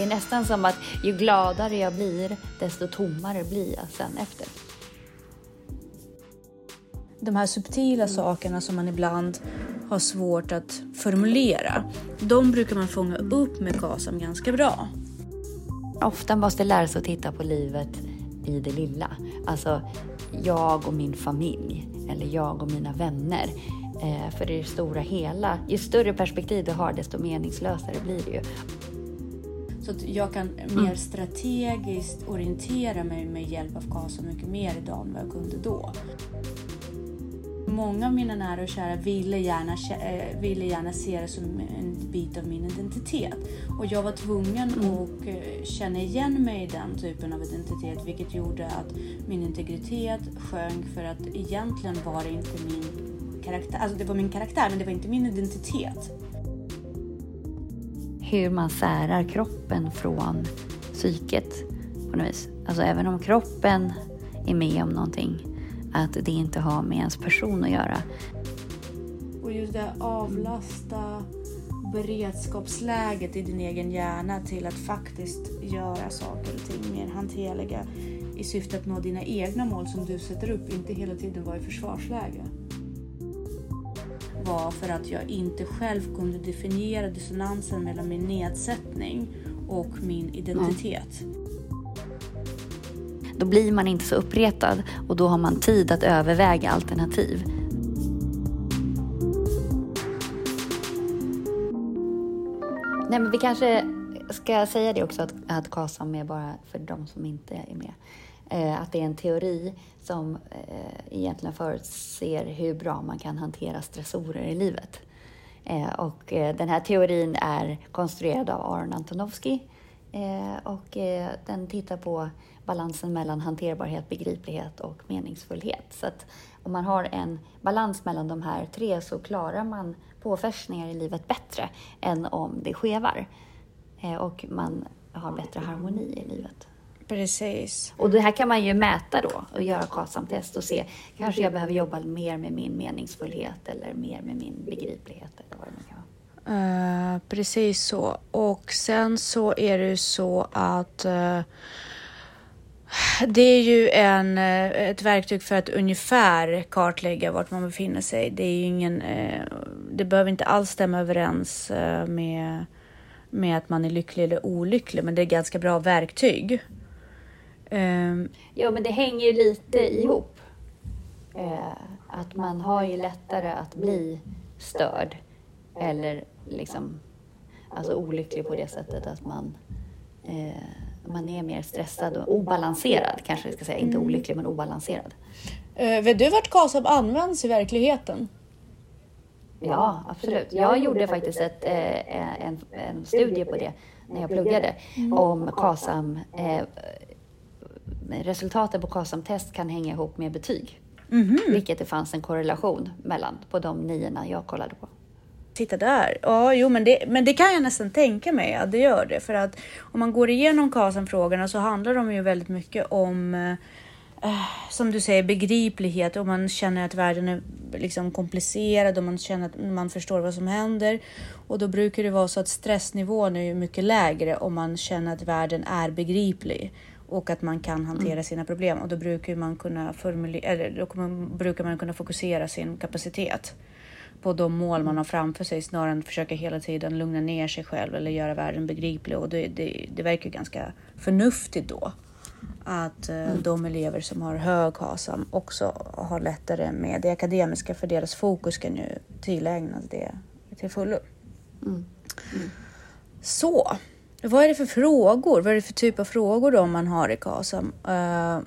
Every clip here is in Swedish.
Det är nästan som att ju gladare jag blir, desto tommare blir jag sen efter. De här subtila sakerna som man ibland har svårt att formulera, de brukar man fånga upp med KASAM ganska bra. Ofta måste lära sig att titta på livet i det lilla. Alltså, jag och min familj, eller jag och mina vänner. Eh, för det stora hela, ju större perspektiv du har, desto meningslösare blir det ju. Så att jag kan mer mm. strategiskt orientera mig med hjälp av KASA mycket mer idag än vad jag kunde då. Många av mina nära och kära ville gärna, eh, ville gärna se det som en bit av min identitet. Och jag var tvungen mm. att eh, känna igen mig i den typen av identitet vilket gjorde att min integritet sjönk för att egentligen var det inte min karaktär. Alltså det var min karaktär men det var inte min identitet. Hur man särar kroppen från psyket på något vis. Alltså även om kroppen är med om någonting att det inte har med ens person att göra. Och just det avlasta beredskapsläget i din egen hjärna till att faktiskt göra saker och ting mer hanterliga i syfte att nå dina egna mål som du sätter upp, inte hela tiden vara i försvarsläge. Var för att jag inte själv kunde definiera dissonansen mellan min nedsättning och min identitet. Mm. Då blir man inte så uppretad och då har man tid att överväga alternativ. Nej, men vi kanske ska säga det också att, att KASAM är bara för de som inte är med. Eh, att det är en teori som eh, egentligen förutser hur bra man kan hantera stressorer i livet. Eh, och eh, den här teorin är konstruerad av Aron Antonovsky eh, och eh, den tittar på balansen mellan hanterbarhet, begriplighet och meningsfullhet. Så att om man har en balans mellan de här tre så klarar man påfrestningar i livet bättre än om det skevar. Eh, och man har bättre harmoni i livet. Precis. Och det här kan man ju mäta då och göra KASAM-test och se, kanske jag behöver jobba mer med min meningsfullhet eller mer med min begriplighet eller vad det kan vara. Uh, precis så. Och sen så är det ju så att uh, det är ju en, eh, ett verktyg för att ungefär kartlägga vart man befinner sig. Det, är ingen, eh, det behöver inte alls stämma överens med, med att man är lycklig eller olycklig, men det är ett ganska bra verktyg. Ehm, ja, men det hänger lite ihop. Att man har ju lättare att bli störd eller liksom alltså olycklig på det sättet att man man är mer stressad och obalanserad kanske vi ska säga. Inte mm. olycklig men obalanserad. Uh, vet du vart KASAB används i verkligheten? Ja, absolut. Jag gjorde faktiskt ett, eh, en, en studie på det när jag pluggade mm. om KASAM. Eh, resultaten på KASAM-test kan hänga ihop med betyg. Mm. Vilket det fanns en korrelation mellan på de niorna jag kollade på. Titta där. Ja, jo, men det, men det kan jag nästan tänka mig att det gör det. För att om man går igenom KASAM-frågorna så handlar de ju väldigt mycket om eh, som du säger, begriplighet och man känner att världen är liksom komplicerad och man känner att man förstår vad som händer. Och då brukar det vara så att stressnivån är mycket lägre om man känner att världen är begriplig och att man kan hantera mm. sina problem och då brukar man kunna formulera, eller då brukar man kunna fokusera sin kapacitet på de mål man har framför sig snarare än att försöka hela tiden lugna ner sig själv eller göra världen begriplig. Och det, det, det verkar ganska förnuftigt då att eh, mm. de elever som har hög HASAM också har lättare med det akademiska för deras fokus kan ju tillägnas det till fullo. Mm. Mm. Så, vad är det för frågor? Vad är det för typ av frågor då man har i KASAM? Uh,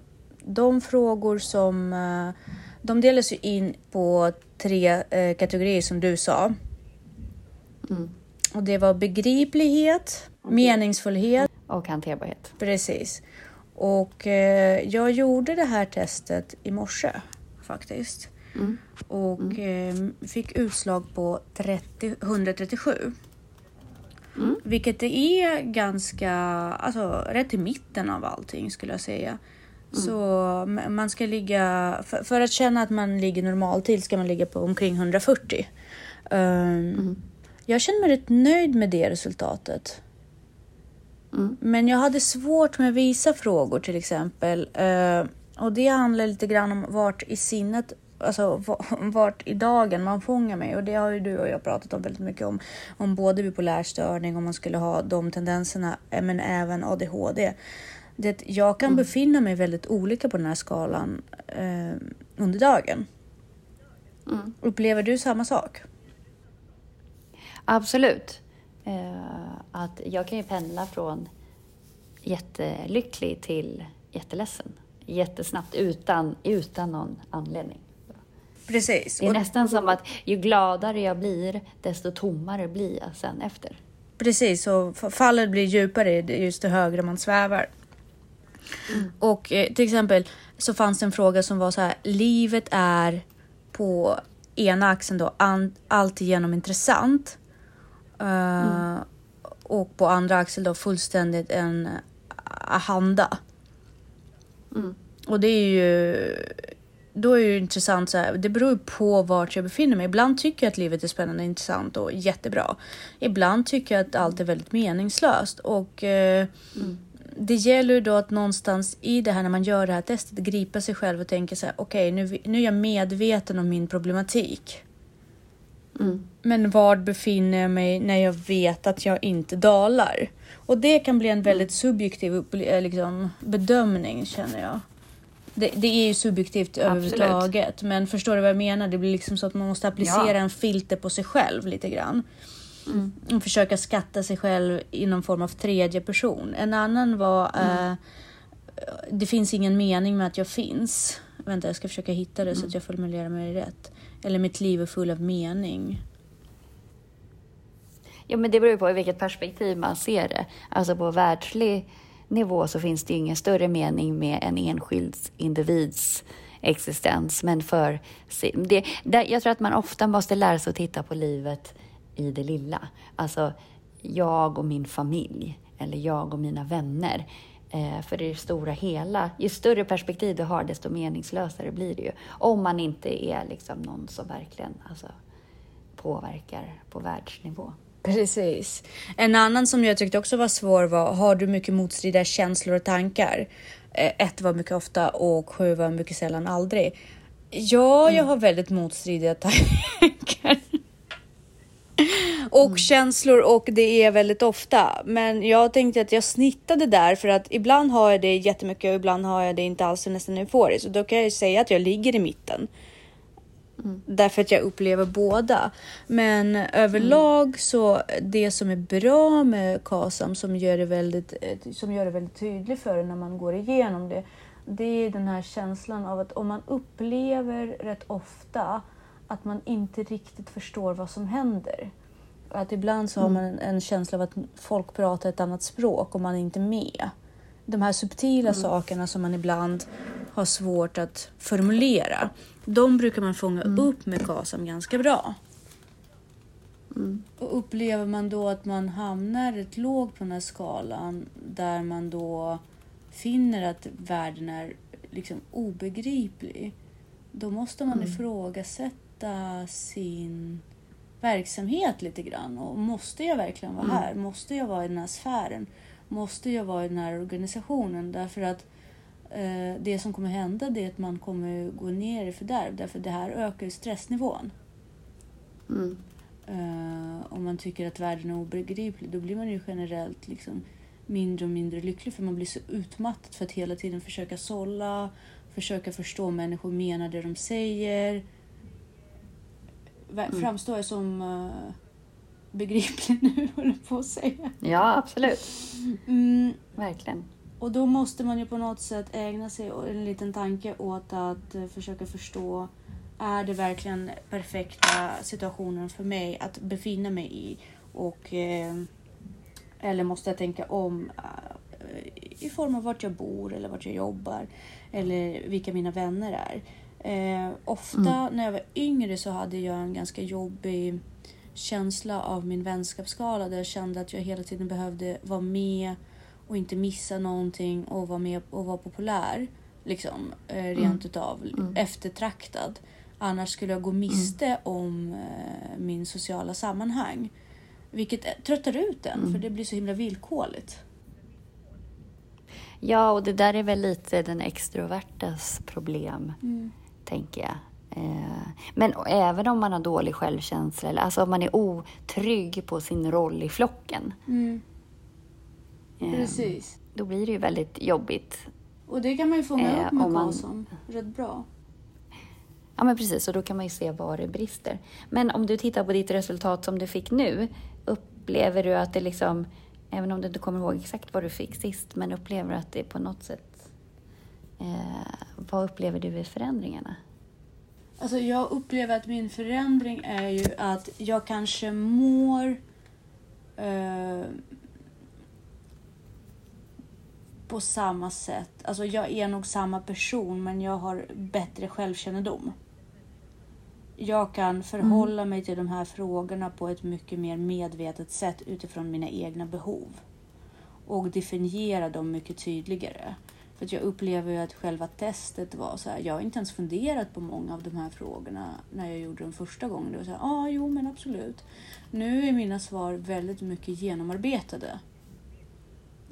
de frågor som uh, de delas ju in på tre eh, kategorier som du sa. Mm. Och det var begriplighet, mm. meningsfullhet och hanterbarhet. Precis. Och eh, jag gjorde det här testet i morse faktiskt. Mm. Och mm. Eh, fick utslag på 30, 137. Mm. Vilket det är ganska, alltså rätt i mitten av allting skulle jag säga. Mm. Så man ska ligga, för, för, att känna att man ligger normaltid ska man ligga på omkring 140. Um, mm. Jag känner mig rätt nöjd med det resultatet. Mm. Men jag hade svårt med vissa frågor till exempel. Eh, och det handlar lite grann om vart i sinnet, alltså va- vart i dagen man fångar mig. Och det har ju du och jag pratat om väldigt mycket om. Om både bipolär störning, om man skulle ha de tendenserna, eh, men även ADHD. Det, jag kan befinna mig väldigt olika på den här skalan eh, under dagen. Mm. Upplever du samma sak? Absolut. Eh, att jag kan ju pendla från jättelycklig till jätteledsen. Jättesnabbt utan, utan någon anledning. Precis. Det är Och- nästan som att ju gladare jag blir, desto tommare blir jag sen efter. Precis, och fallet blir djupare just det högre man svävar. Och eh, till exempel så fanns det en fråga som var så här. Livet är på ena axeln då an, alltigenom intressant. Eh, Och på andra axeln då fullständigt en ahanda. Mm. Och det är ju då är det intressant så här, det beror på vart jag befinner mig. Ibland tycker jag att livet är spännande, intressant och jättebra. Ibland tycker jag att allt är väldigt meningslöst och eh, det gäller ju då att någonstans i det här när man gör det här testet gripa sig själv och tänka så här, okej nu, nu är jag medveten om min problematik. Mm. Men var befinner jag mig när jag vet att jag inte dalar? Och det kan bli en väldigt subjektiv upple- eh, liksom, bedömning känner jag. Det, det är ju subjektivt Absolut. överhuvudtaget, men förstår du vad jag menar? Det blir liksom så att man måste applicera Ja. en filter på sig själv lite grann. Mm. Och försöka skatta sig själv i någon form av tredje person. En annan var eh, Det finns ingen mening med att jag finns. Vänta, jag ska försöka hitta det så att jag formulerar mig rätt. Eller mitt liv är full av mening. Ja, men det beror ju på i vilket perspektiv man ser det. Alltså på världslig nivå så finns det ju ingen större mening med en enskild individs existens. Men för det, där, jag tror att man ofta måste lära sig att titta på livet i det lilla. Alltså, jag och min familj, eller jag och mina vänner. Eh, för det stora hela, ju större perspektiv du har, desto meningslösare blir det ju. Om man inte är liksom någon som verkligen alltså, påverkar på världsnivå. Precis. En annan som jag tyckte också var svår var, har du mycket motstridiga känslor och tankar? Eh, Ett var mycket ofta och sju var mycket sällan aldrig. Ja, jag har väldigt motstridiga tankar. Och känslor och det är väldigt ofta. Men jag tänkte att jag snittade där för att ibland har jag det jättemycket och ibland har jag det inte alls och nästan euforiskt. Och då kan jag ju säga att jag ligger i mitten. Därför att jag upplever båda. Men överlag så det som är bra med KASAM som gör det väldigt, eh, som gör det väldigt tydligt för en när man går igenom det. Det är den här känslan av att om man upplever rätt ofta att man inte riktigt förstår vad som händer. Att ibland så har man en, en känsla av att folk pratar ett annat språk och man är inte med. De här subtila sakerna som man ibland har svårt att formulera. De brukar man fånga upp med KASAM ganska bra. Och upplever man då att man hamnar rätt lågt på den här skalan där man då finner att världen är liksom obegriplig. Då måste man ifrågasätta sin verksamhet lite grann. Och måste jag verkligen vara här? Måste jag vara i den här sfären? Måste jag vara i den här organisationen? Därför att det som kommer hända det är att man kommer gå ner i fördärv. Därför det här ökar ju stressnivån. Mm. Eh, om man tycker att världen är obegriplig, då blir man ju generellt liksom mindre och mindre lycklig för man blir så utmattad för att hela tiden försöka sålla, försöka förstå vad människor menar det de säger. Ver- Framstår jag som eh, begriplig nu, håller på att säga. Ja, absolut. Mm, Verkligen. Och då måste man ju på något sätt ägna sig en liten tanke åt att eh, försöka förstå är det verkligen perfekta situationen för mig att befinna mig i? Och, eh, eller måste jag tänka om eh, i form av vart jag bor eller vart jag jobbar eller vilka mina vänner är. Ofta när jag var yngre så hade jag en ganska jobbig känsla av min vänskapsskala där jag kände att jag hela tiden behövde vara med och inte missa någonting och vara med och vara populär. Liksom, eh, rent utav eftertraktad. Annars skulle jag gå miste om eh, min sociala sammanhang. Vilket eh, tröttar ut en för det blir så himla villkorligt. Ja, och det där är väl lite den extrovertas problem, Mm. tänker jag. Men även om man har dålig självkänsla, alltså om man är otrygg på sin roll i flocken, Mm. Eh, Precis. då blir det ju väldigt jobbigt. Och det kan man ju fånga Eh, upp med man- Karlsson rätt bra. Ja, men precis. Och då kan man ju se var det brister. Men om du tittar på ditt resultat som du fick nu, upplever du att det liksom, även om du inte kommer ihåg exakt vad du fick sist, men upplever du att det på något sätt, eh, vad upplever du i förändringarna? Alltså jag upplever att min förändring är ju att jag kanske mår eh, på samma sätt. Alltså jag är nog samma person men jag har bättre självkännedom. Jag kan förhålla mig till de här frågorna på ett mycket mer medvetet sätt utifrån mina egna behov. Och definiera dem mycket tydligare. För att jag upplever ju att själva testet var så här, jag har inte ens funderat på många av de här frågorna när jag gjorde dem första gången. Det var så här, ja, ah, jo men absolut. Nu är mina svar väldigt mycket genomarbetade.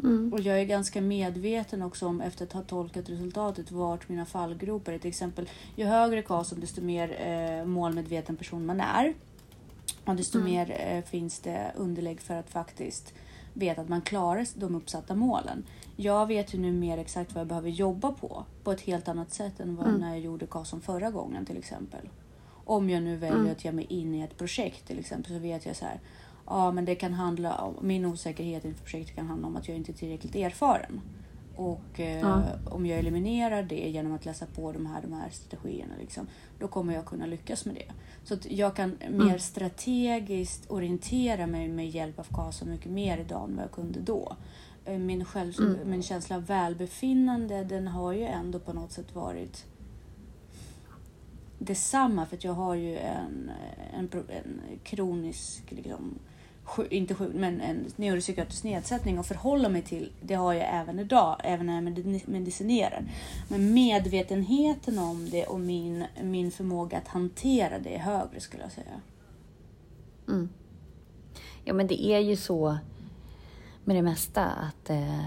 Mm. Och jag är ganska medveten också om, efter att ha tolkat resultatet, vart mina fallgropar är. Till exempel, ju högre KASOM, desto mer eh, målmedveten person man är. Och desto Mm. mer eh, finns det underlägg för att faktiskt veta att man klarar de uppsatta målen. Jag vet ju nu mer exakt vad jag behöver jobba på, på ett helt annat sätt än vad Mm. när jag gjorde KASOM förra gången till exempel. Om jag nu väljer Mm. att ge mig in i ett projekt till exempel så vet jag så här. Ja, men det kan handla om min osäkerhet inför projektet kan handla om att jag inte är tillräckligt erfaren. Och eh, Ja. om jag eliminerar det genom att läsa på de här, de här strategierna, liksom, då kommer jag kunna lyckas med det. Så att jag kan mer strategiskt orientera mig med hjälp av KASA mycket mer idag än vad jag kunde då. Eh, Min, själv, Mm. min känsla av välbefinnande, den har ju ändå på något sätt varit detsamma för att jag har ju en, en, en kronisk, liksom, inte sjuk, men en neuropsykiatrisk nedsättning att förhålla mig till. Det har jag även idag, även när jag medicinerar. Men medvetenheten om det och min, min förmåga att hantera det är högre skulle jag säga. Mm. Ja, men det är ju så med det mesta att eh,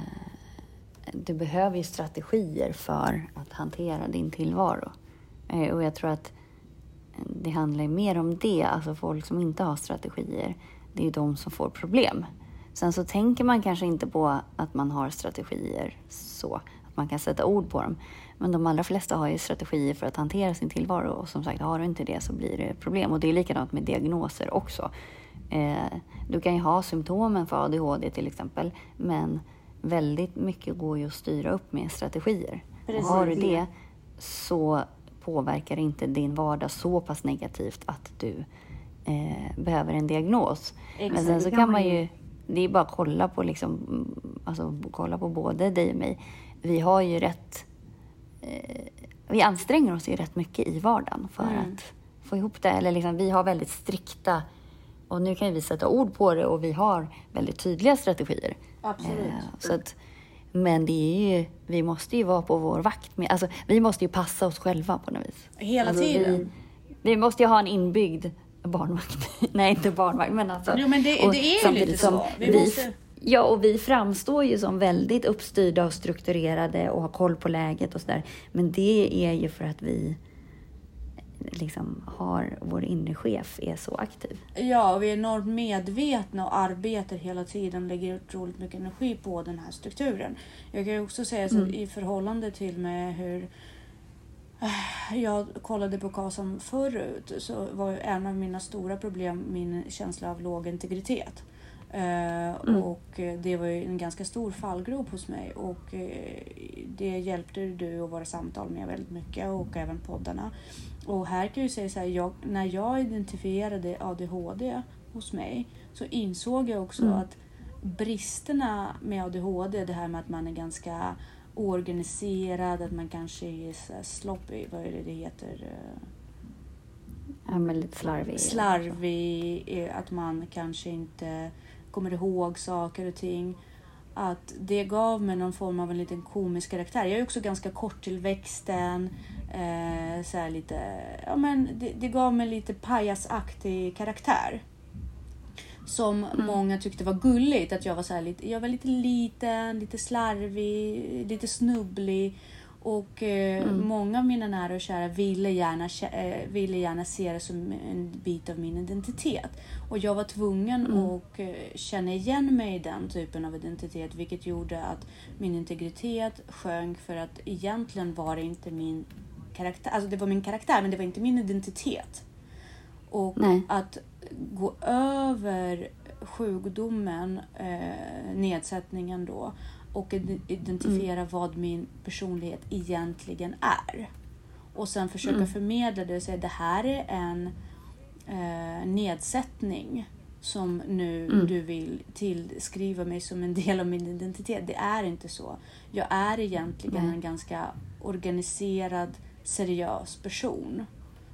du behöver ju strategier för att hantera din tillvaro. Eh, och jag tror att det handlar mer om det, alltså folk som inte har strategier, det är ju de som får problem. Sen så tänker man kanske inte på att man har strategier så, att man kan sätta ord på dem. Men de allra flesta har ju strategier för att hantera sin tillvaro och som sagt, har du inte det så blir det problem. Och det är likadant med diagnoser också. Eh, du kan ju ha symptomen för ADHD till exempel, men väldigt mycket går ju att styra upp med strategier. Och har du Precis. det så påverkar inte din vardag så pass negativt att du eh, behöver en diagnos. Men Exakt, sen det så kan man ju, det är bara att kolla på liksom, mm, alltså kolla på både dig och mig. Vi har ju rätt, eh, vi anstränger oss ju rätt mycket i vardagen för Mm. att få ihop det. Eller liksom, vi har väldigt strikta, och nu kan ju vi sätta ord på det och vi har väldigt tydliga strategier. Absolut. Eh, så att, men det är ju, vi måste ju vara på vår vakt. Med, alltså, vi måste ju passa oss själva på något vis. Hela Alltså, tiden. Vi, vi måste ju ha en inbyggd barnvakt. Nej, inte barnvakt, men alltså. Jo, men det- det är ju lite så. Vi Vi, måste- Ja, och vi framstår ju som väldigt uppstyrda och strukturerade och har koll på läget och sådär. Men det är ju för att vi liksom har, vår inre chef är så aktiv. Ja, och vi är enormt medvetna och arbetar hela tiden, lägger otroligt mycket energi på den här strukturen. Jag kan ju också säga så att i förhållande till med hur jag kollade på KASAM förut så var en av mina stora problem min känsla av låg integritet. Eh, Och eh, det var ju en ganska stor fallgrop hos mig och eh, det hjälpte du och våra samtal med väldigt mycket och även poddarna. Och här kan jag ju säga så här, jag, när jag identifierade ADHD hos mig så insåg jag också att bristerna med ADHD, det här med att man är ganska oorganiserad, att man kanske är så sloppy, vad är det det heter? Eh, Ja, men lite slarvig. slarvig, eh, att man kanske inte kommer ihåg saker och ting. Att det gav mig någon form av en liten komisk karaktär. Jag är också ganska kort till växten. Eh, så lite, ja, men det, det gav mig lite pajasaktig karaktär. Som många tyckte var gulligt. Att jag var, så här, lite, jag var lite liten, lite slarvig, lite snubblig. Och eh, Mm. många av mina nära och kära ville gärna, eh, ville gärna se det som en bit av min identitet. Och jag var tvungen Mm. att eh, känna igen mig i den typen av identitet vilket gjorde att min integritet sjönk för att egentligen var det inte min karaktär. Alltså det var min karaktär men det var inte min identitet. Och Nej. att gå över sjukdomen, eh, nedsättningen då och id- identifiera vad min personlighet egentligen är. Och sen försöka Mm. förmedla det och säga det här är en eh, nedsättning som nu Mm. du vill tillskriva mig som en del av min identitet. Det är inte så. Jag är egentligen en ganska organiserad, seriös person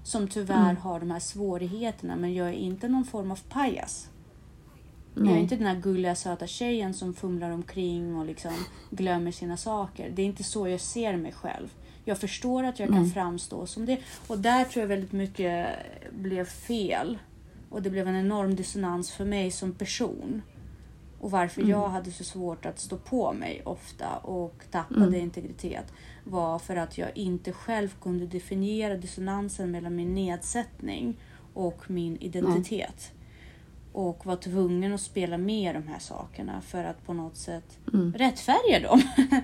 som tyvärr Mm. har de här svårigheterna men jag är inte någon form av pajas. Jag är inte den här gulliga söta tjejen som fumlar omkring och liksom glömmer sina saker. Det är inte så jag ser mig själv. Jag förstår att jag kan framstå som det. Och där tror jag väldigt mycket blev fel. Och det blev en enorm dissonans för mig som person. Och varför Mm. jag hade så svårt att stå på mig ofta och tappade Mm. integritet var för att jag inte själv kunde definiera dissonansen mellan min nedsättning och min identitet. Och var tvungen att spela med de här sakerna för att på något sätt Mm. rättfärdiga dem.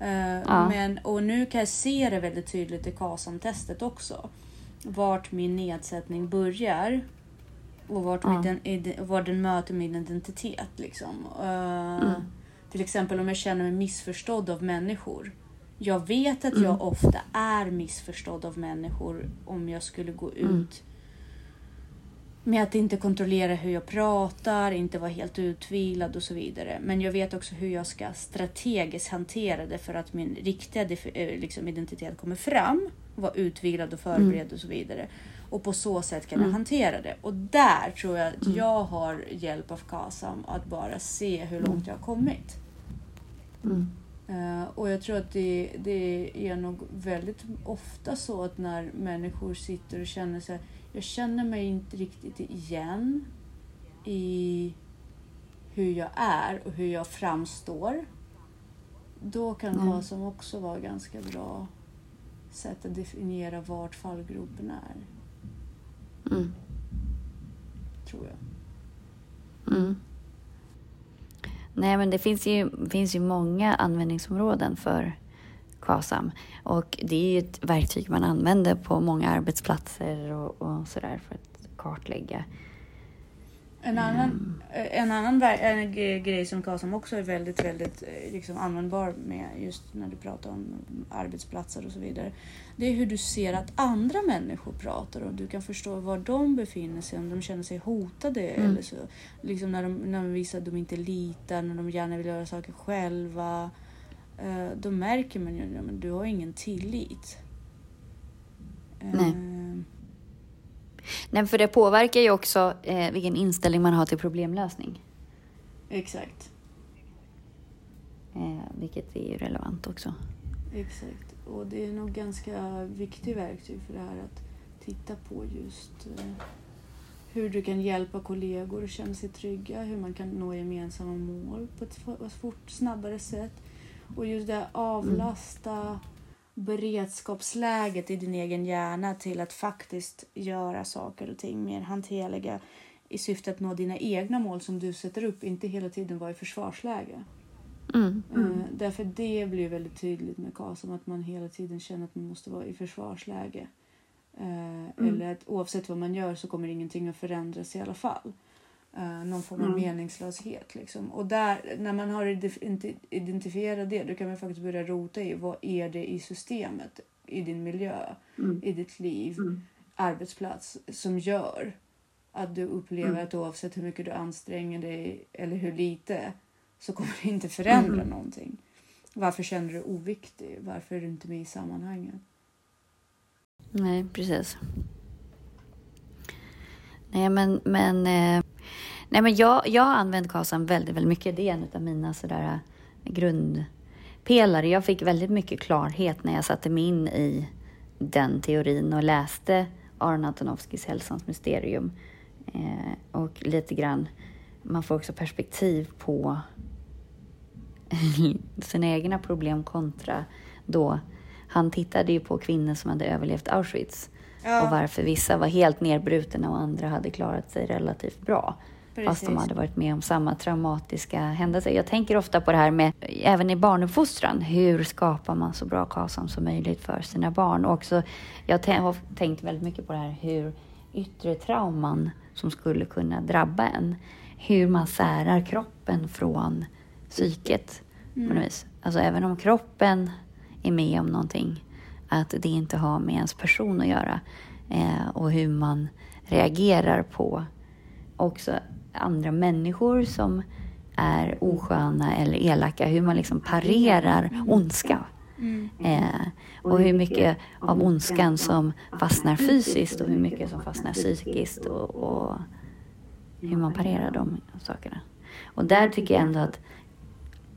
Eh, Ja. Men, och nu kan jag se det väldigt tydligt i KASAM-testet också. Vart min nedsättning börjar och vart Ja. min, ide- var den möter min identitet. Liksom. Eh, Mm. Till exempel om jag känner mig missförstådd av människor. Jag vet att Mm. jag ofta är missförstådd av människor om jag skulle gå ut Mm. med att inte kontrollera hur jag pratar, inte vara helt utvilad och så vidare. Men jag vet också hur jag ska strategiskt hantera det för att min riktiga eh, liksom, identitet kommer fram. Vara utvilad och förberedd och så vidare. Och på så sätt kan jag Mm. hantera det. Och där tror jag att Mm. jag har hjälp av KASAM att bara se hur långt jag har kommit. Eh, och jag tror att det, det är nog väldigt ofta så att när människor sitter och känner sig, jag känner mig inte riktigt igen i hur jag är och hur jag framstår. Då kan Mm. KASAM också vara ganska bra sätt att definiera vart fallgropen är, Mm. tror jag. Mm. Nej, men det finns ju, finns ju många användningsområden för KASAM. Och det är ju ett verktyg man använder på många arbetsplatser och, och sådär för att kartlägga. En annan, eh, en annan en grej som KASAM också är väldigt, väldigt eh, liksom användbar med just när du pratar om arbetsplatser och så vidare. Det är hur du ser att andra människor pratar och du kan förstå var de befinner sig, om de känner sig hotade Mm. eller så. Liksom när de, när de visar att de inte litar, när de gärna vill göra saker själva. Eh, Då märker man ju att du har ingen tillit. Nej. Eh, Nej, för det påverkar ju också eh, vilken inställning man har till problemlösning. Exakt. Eh, vilket är ju relevant också. Exakt. Och det är nog ganska viktigt verktyg för det här att titta på just eh, hur du kan hjälpa kollegor att känna sig trygga, hur man kan nå gemensamma mål på ett fort, snabbare sätt. Och just det här avlasta beredskapsläget i din egen hjärna till att faktiskt göra saker och ting mer hanterliga i syfte att nå dina egna mål som du sätter upp, inte hela tiden vara i försvarsläge. Mm. Eh, Därför det blir väldigt tydligt med KASAM att man hela tiden känner att man måste vara i försvarsläge. Eh, Eller att oavsett vad man gör så kommer ingenting att förändras i alla fall. Eh, någon form av Mm. meningslöshet. Liksom. Och där, när man har identifierat det då kan man faktiskt börja rota i vad är det i systemet, i din miljö, Mm. i ditt liv, Mm. arbetsplats som gör att du upplever Mm. att oavsett hur mycket du anstränger dig eller hur lite så kommer det inte förändra Mm. någonting. Varför känner du dig oviktig? Varför är du inte med i sammanhanget? Nej, precis. Nej, men, men, eh, nej, men jag, jag har använt KASAM väldigt, väldigt mycket. Det är en av mina sådär, eh, grundpelare. Jag fick väldigt mycket klarhet när jag satte mig in i den teorin och läste Aron Antonovskis Hälsans mysterium. Eh, och lite grann man får också perspektiv på sina egna problem kontra då han tittade ju på kvinnor som hade överlevt Auschwitz ja. och varför vissa var helt nedbrutna och andra hade klarat sig relativt bra. Precis. Fast de hade varit med om samma traumatiska händelser. Jag tänker ofta på det här med, även i barnuppfostran, hur skapar man så bra KASAM som möjligt för sina barn? Och också, jag har tänkt väldigt mycket på det här hur yttre trauman som skulle kunna drabba en, hur man särar kroppen från psyket mm. Alltså även om kroppen är med om någonting, att det inte har med ens person att göra eh, och hur man reagerar på också andra människor som är osköna eller elaka, hur man liksom parerar ondska. Mm. Eh, och hur mycket av ondskan som fastnar fysiskt och hur mycket som fastnar psykiskt och, och hur man parerar de sakerna. Och där tycker jag ändå att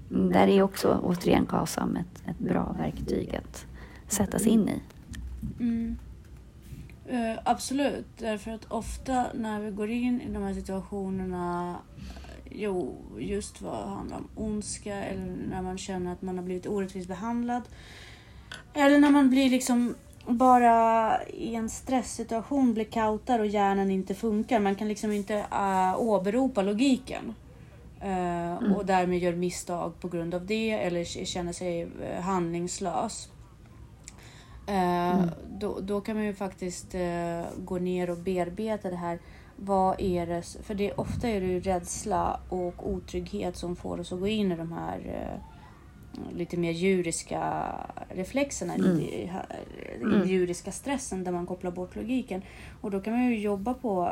där är också återigen KASAM ett, ett bra verktyg att sätta sig in i. Mm. Uh, absolut, därför att ofta när vi går in i de här situationerna Jo, just vad handlar om ondska eller när man känner att man har blivit orättvist behandlad. Eller när man blir liksom bara i en stresssituation blir kautad och hjärnan inte funkar. Man kan liksom inte uh, åberopa logiken. Uh. Och därmed gör misstag på grund av det eller känner sig handlingslös. Eh, mm. Då, då kan man ju faktiskt uh, gå ner och bearbeta det här. Vad är det? För det, ofta är det ju rädsla och otrygghet som får oss att gå in i de här uh, lite mer djuriska reflexerna, mm. mm. djuriska stressen där man kopplar bort logiken. Och då kan man ju jobba på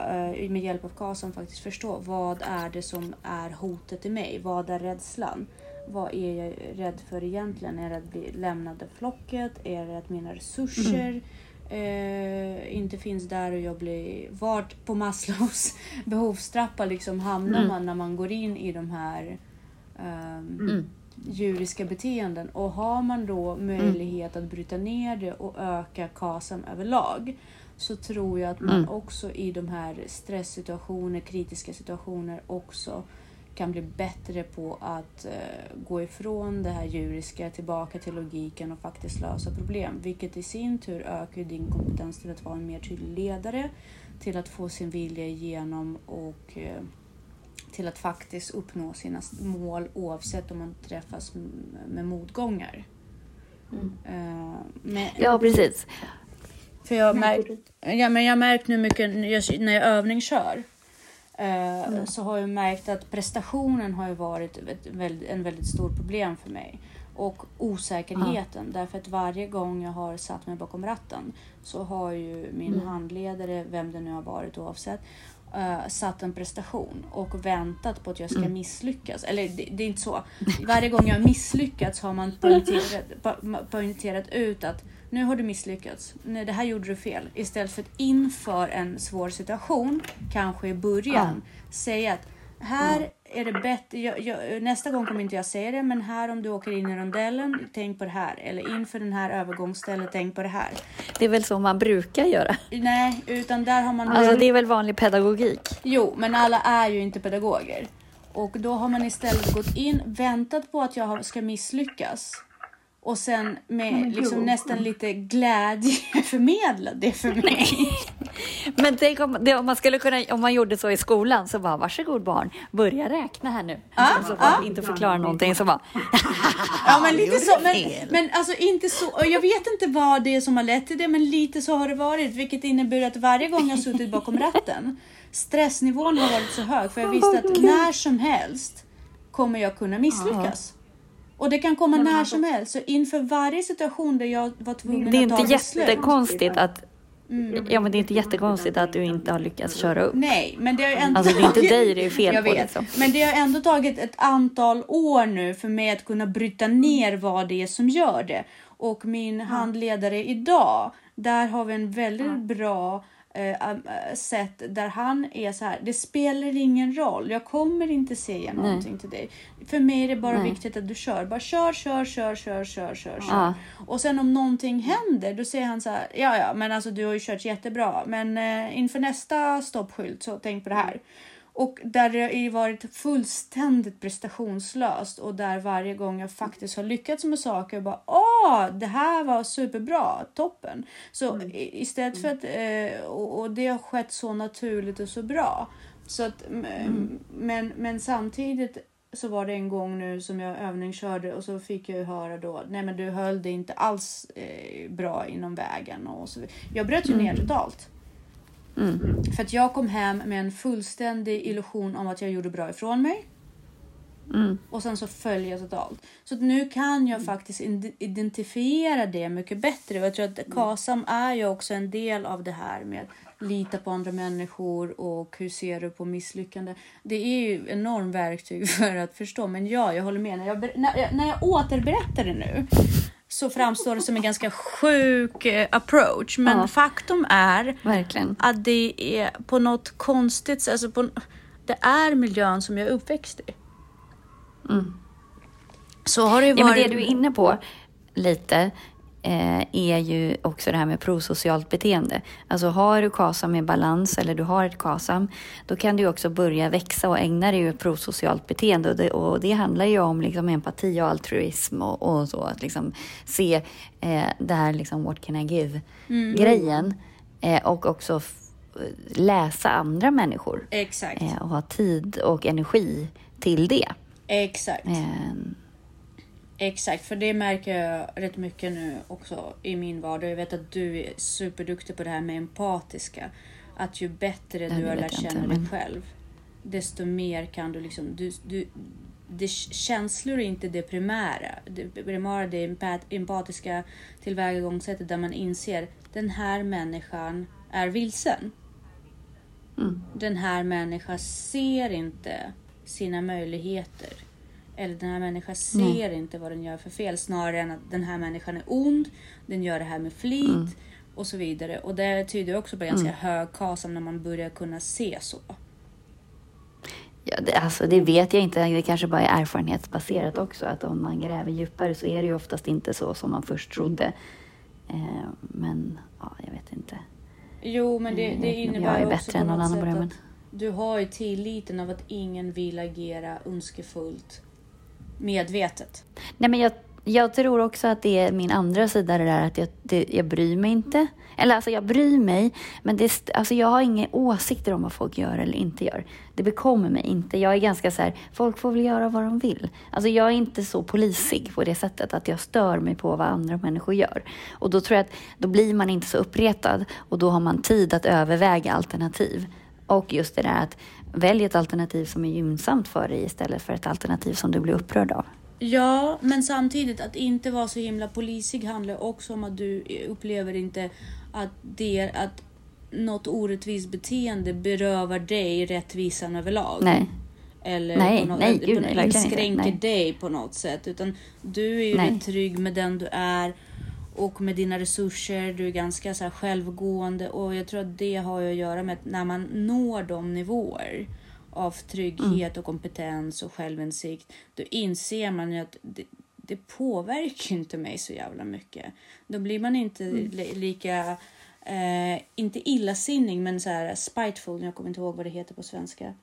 med hjälp av KASAM faktiskt förstå vad är det som är hotet i mig? Vad är rädslan? Vad är jag rädd för egentligen? Är jag rädd att bli lämnad av flocket? Är det att mina resurser mm. eh, inte finns där och jag blir... Vart på Maslows behovstrappa liksom hamnar mm. man när man går in i de här eh, mm. djuriska beteenden? Och har man då möjlighet att bryta ner det och öka kasan överlag så tror jag att man mm. också i de här stresssituationer, kritiska situationer också kan bli bättre på att eh, gå ifrån det här djuriska tillbaka till logiken och faktiskt lösa problem. Vilket i sin tur ökar din kompetens till att vara en mer tydlig ledare, till att få sin vilja igenom och eh, till att faktiskt uppnå sina mål oavsett om man träffas med motgångar. Mm. Uh, men, ja, precis. För jag märker ja, men jag märkt nu mycket när jag övningskör Eh, mm. så har jag märkt att prestationen har varit ett, en väldigt stort problem för mig. Och osäkerheten, mm. därför att varje gång jag har satt mig bakom ratten så har ju min mm. handledare, vem det nu har varit oavsett, uh, satt en prestation och väntat på att jag ska mm. misslyckas. Eller det, det, är inte så. Varje gång jag har misslyckats har man poängterat, poängterat ut att nu har du misslyckats. Nej, det här gjorde du fel. Istället för att inför en svår situation, kanske i början, ja. säga att här är det bättre. Jag, jag, nästa gång kommer inte jag säga det, men här om du åker in i rondellen, tänk på det här. Eller inför den här övergångsstället, tänk på det här. Det är väl så man brukar göra? Nej, utan där har man... Alltså det är väl vanlig pedagogik? Jo, men alla är ju inte pedagoger. Och då har man istället gått in, väntat på att jag ska misslyckas och sen med mm, liksom nästan lite glädje förmedla det för mig. Men tänk om, det, om, man skulle kunna, om man gjorde så i skolan så bara varsågod barn, börja räkna här nu. Ah, så ah. inte förklara någonting så bara Ja men lite så, men, men alltså inte så, jag vet inte vad det är som har lett till det men lite så har det varit vilket innebär att varje gång jag suttit bakom ratten stressnivån har varit så hög för jag visste att när som helst kommer jag kunna misslyckas. Och det kan komma när som helst. Så inför varje situation där jag var tvungen att ta beslut. Det är inte jättekonstigt att Mm. Ja, men det är inte jättekonstigt att du inte har lyckats köra upp. Nej, men det har ändå Alltså det är inte dig det är fel jag på. Vet. Liksom. Men det har ändå tagit ett antal år nu för mig att kunna bryta ner vad det är som gör det. Och min handledare idag, där har vi en väldigt bra eh, sätt där han är så här. Det spelar ingen roll. Jag kommer inte säga någonting Nej. till dig. För mig är det bara Nej. viktigt att du kör. Bara kör, kör, kör, kör, kör, kör. Ja. Och sen om någonting händer, då säger han så här. Ja, ja, men alltså du har ju kört jättebra. Men eh, inför nästa stoppskylt så tänk på det här. Och där det har ju varit fullständigt prestationslöst och där varje gång jag faktiskt har lyckats med saker och bara åh, det här var superbra, toppen. Så Mm. istället för att, eh, och, och det har skett så naturligt och så bra. Så att, Mm. men, men samtidigt så var det en gång nu som jag övningskörde och så fick jag höra då, nej men du höll det inte alls eh, bra inom vägen och så Jag bröt ju ner totalt. Mm. För att jag kom hem med en fullständig illusion om att jag gjorde bra ifrån mig. Mm. Och sen så följer jag totalt. Så att nu kan jag faktiskt identifiera det mycket bättre. Och jag tror att KASAM är ju också en del av det här med lita på andra människor och hur ser du på misslyckande. Det är ju enormt verktyg för att förstå. Men ja, jag håller med. När jag, när jag, när jag återberättar det nu så framstår det som en ganska sjuk eh, approach. Men Ja. faktum är Verkligen. att det är på något konstigt sätt, alltså på, det är miljön som jag är uppväxt i. Mm. Så har det ju Ja, men varit. det du är inne på lite är ju också det här med prosocialt beteende. Alltså har du KASAM i balans eller du har ett KASAM, då kan du också börja växa och ägna dig åt prosocialt beteende. Och det, och det handlar ju om liksom empati och altruism och, och så. Att liksom se eh, det här liksom what can I give-grejen. Eh, och också f- läsa andra människor. Exakt. Eh, och ha tid och energi till det. Exakt. Exakt, för det märker jag rätt mycket nu också i min vardag. Jag vet att du är superduktig på det här med empatiska. Att ju bättre det du har lärt känna dig själv, desto mer kan du liksom... Du, du, det, känslor är inte det primära. Det primära det är empat, empatiska tillvägagångssättet där man inser den här människan är vilsen. mm. Den här människan ser inte sina möjligheter. Eller den här människan ser inte vad den gör för fel. Snarare än att den här människan är ond, den gör det här med flit Mm. och så vidare. Och det tyder också på ganska hög KASAM när man börjar kunna se så. Ja, det, alltså, det vet jag inte. Det kanske bara är erfarenhetsbaserat också. Att om man gräver djupare så är det ju oftast inte så som man först trodde. Eh, men ja, jag vet inte. Jo, men det, Jag det innebär jag är också bättre på något sätt att du har ju tilliten av att ingen vill agera önskefullt medvetet. Nej, men jag, jag tror också att det är min andra sida det där att jag, det, jag bryr mig inte. Eller alltså jag bryr mig, men det, alltså jag har inga åsikter om vad folk gör eller inte gör. Det bekommer mig inte. Jag är ganska så här, folk får väl göra vad de vill. Alltså jag är inte så polisig på det sättet att jag stör mig på vad andra människor gör. Och då tror jag att då blir man inte så uppretad och då har man tid att överväga alternativ. Och just det där att välja ett alternativ som är gynnsamt för dig istället för ett alternativ som du blir upprörd av. Ja, men samtidigt att inte vara så himla polisig handlar också om att du upplever inte att, det, att något orättvist beteende berövar dig rättvisan överlag. Nej. Eller Nej, på något, nej, gud, nej, inskränker Nej. dig på något sätt. Utan du är ju Nej. trygg med den du är och med dina resurser. Du är ganska så här självgående och jag tror att det har att göra med att när man når de nivåer av trygghet och kompetens och självinsikt, då inser man ju att det, det påverkar inte mig så jävla mycket. Då blir man inte li, lika, eh, inte illasinnig, men så här spiteful, jag kommer inte ihåg vad det heter på svenska.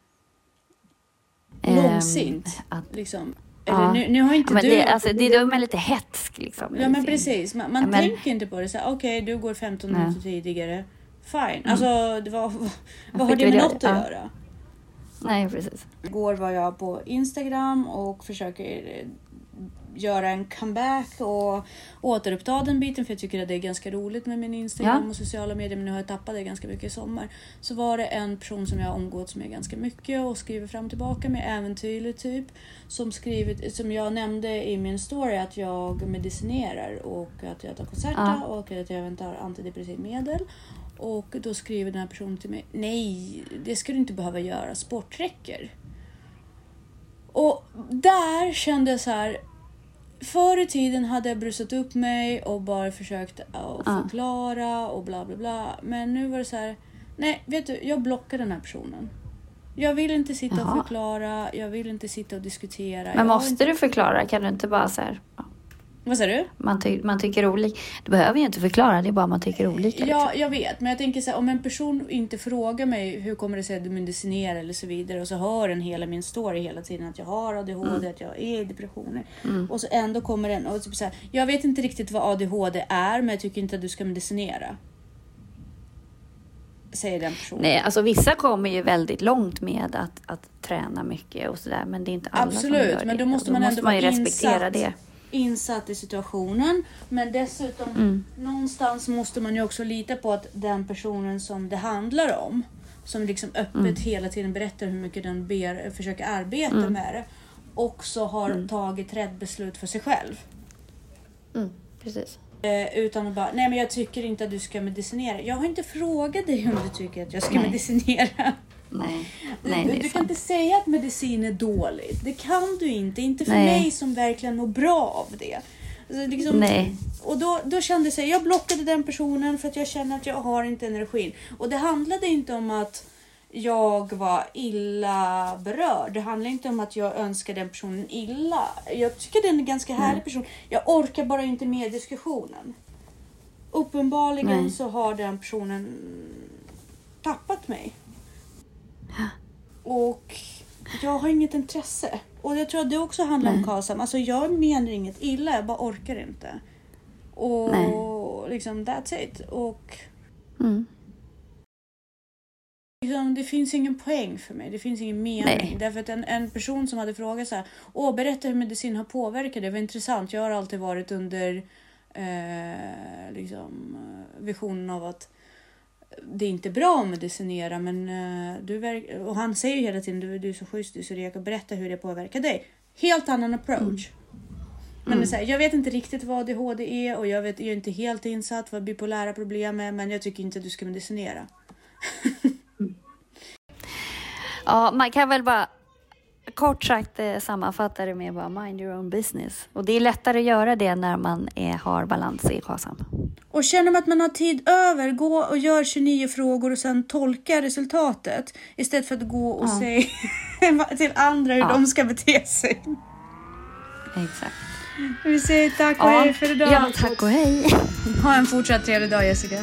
Ehm, Långsint. att- liksom. Ja. Nu, nu har inte men du... det, alltså, det är då man lite hetsk liksom. Ja men precis, man, man Ja, men- tänker inte på det. så Okej, du går 15 Nej. minuter tidigare. Fine. Alltså, det var, vad, vad har det med i något att det. Ja. göra? Nej, precis. Igår var jag på Instagram och försöker göra en comeback och återuppta den biten för jag tycker att det är ganska roligt med min Instagram Ja. och sociala medier men nu har jag tappat det ganska mycket i sommar. Så var det en person som jag har umgåtts med ganska mycket och skriver fram och tillbaka med äventyrlig typ. Som skrivit, som jag nämnde i min story att jag medicinerar och att jag tar Concerta Ja. och att jag även tar antidepressivmedel. Och då skriver den här personen till mig, nej det ska du inte behöva göra, sport räcker. Och där kände jag så här. Förr i tiden hade jag brusat upp mig och bara försökt att förklara och bla bla bla. Men nu var det så här. Nej, vet du, jag blockar den här personen. Jag vill inte sitta och Jaha. förklara, jag vill inte sitta och diskutera. Men måste inte... du förklara? Kan du inte bara så här... Vad säger du? Man, ty man tycker olika. Du behöver ju inte förklara, det är bara man tycker olika. Ja, liksom. jag vet. Men jag tänker så här, om en person inte frågar mig hur kommer det sig att du medicinerar eller så vidare och så hör den hela min story hela tiden att jag har ADHD, Mm. att jag är i depressioner. Och så ändå kommer den och typ så här, jag vet inte riktigt vad ADHD är men jag tycker inte att du ska medicinera. Säger den personen. Nej, alltså vissa kommer ju väldigt långt med att, att träna mycket och sådär, men det är inte alla som Absolut, gör det. men då måste man ändå man ju respektera insatt, det. Insatt i situationen. Men dessutom, Mm. någonstans måste man ju också lita på att den personen som det handlar om, som liksom öppet Mm. hela tiden berättar hur mycket den ber, försöker arbeta Mm. med det, också har tagit rätt beslut för sig själv. Mm, precis. Eh, utan att bara, nej men jag tycker inte att du ska medicinera. Jag har inte frågat dig om du tycker att jag ska Nej. medicinera. Nej, nej du kan inte säga att medicin är dåligt. Det kan du inte. Inte för Nej. mig som verkligen mår bra av det. Alltså, liksom, Nej. Och då, då kände jag jag blockade den personen för att jag känner att jag har inte energin. Och det handlade inte om att jag var illa berörd. Det handlar inte om att jag önskar den personen illa. Jag tycker det är en ganska härlig person. Jag orkar bara inte med diskussionen. Uppenbarligen Nej. så har den personen tappat mig. Och jag har inget intresse. Och jag tror att det också handlar om Nej. Kasam. Alltså jag menar inget illa, jag bara orkar inte. Och Nej. liksom that's it. Och Mm. liksom, det finns ingen poäng för mig. Det finns ingen mening. Nej. Därför att en, en person som hade frågat så här. Åh, berätta hur medicin har påverkat dig. Det var intressant. Jag har alltid varit under eh, liksom, eh, visionen av att det är inte bra att medicinera men eh, du och han säger ju hela tiden du, du är så schysst, du är så rek och berätta hur det påverkar dig. Helt annan approach. Men det är så här, jag vet inte riktigt vad ADHD är och jag, vet, jag är inte helt insatt vad bipolära problem är men jag tycker inte att du ska medicinera. Ja, man kan väl bara kort sagt eh, sammanfatta det med bara mind your own business. Och det är lättare att göra det när man är, har balans i KASAM. Och känner man att man har tid över, gå och gör 29 frågor och sen tolka resultatet istället för att gå och Ja. säga till andra hur Ja. de ska bete sig. Exakt. Vi säger tack och hej för idag. ja tack och hej. Ha en fortsatt trevlig dag Jessica.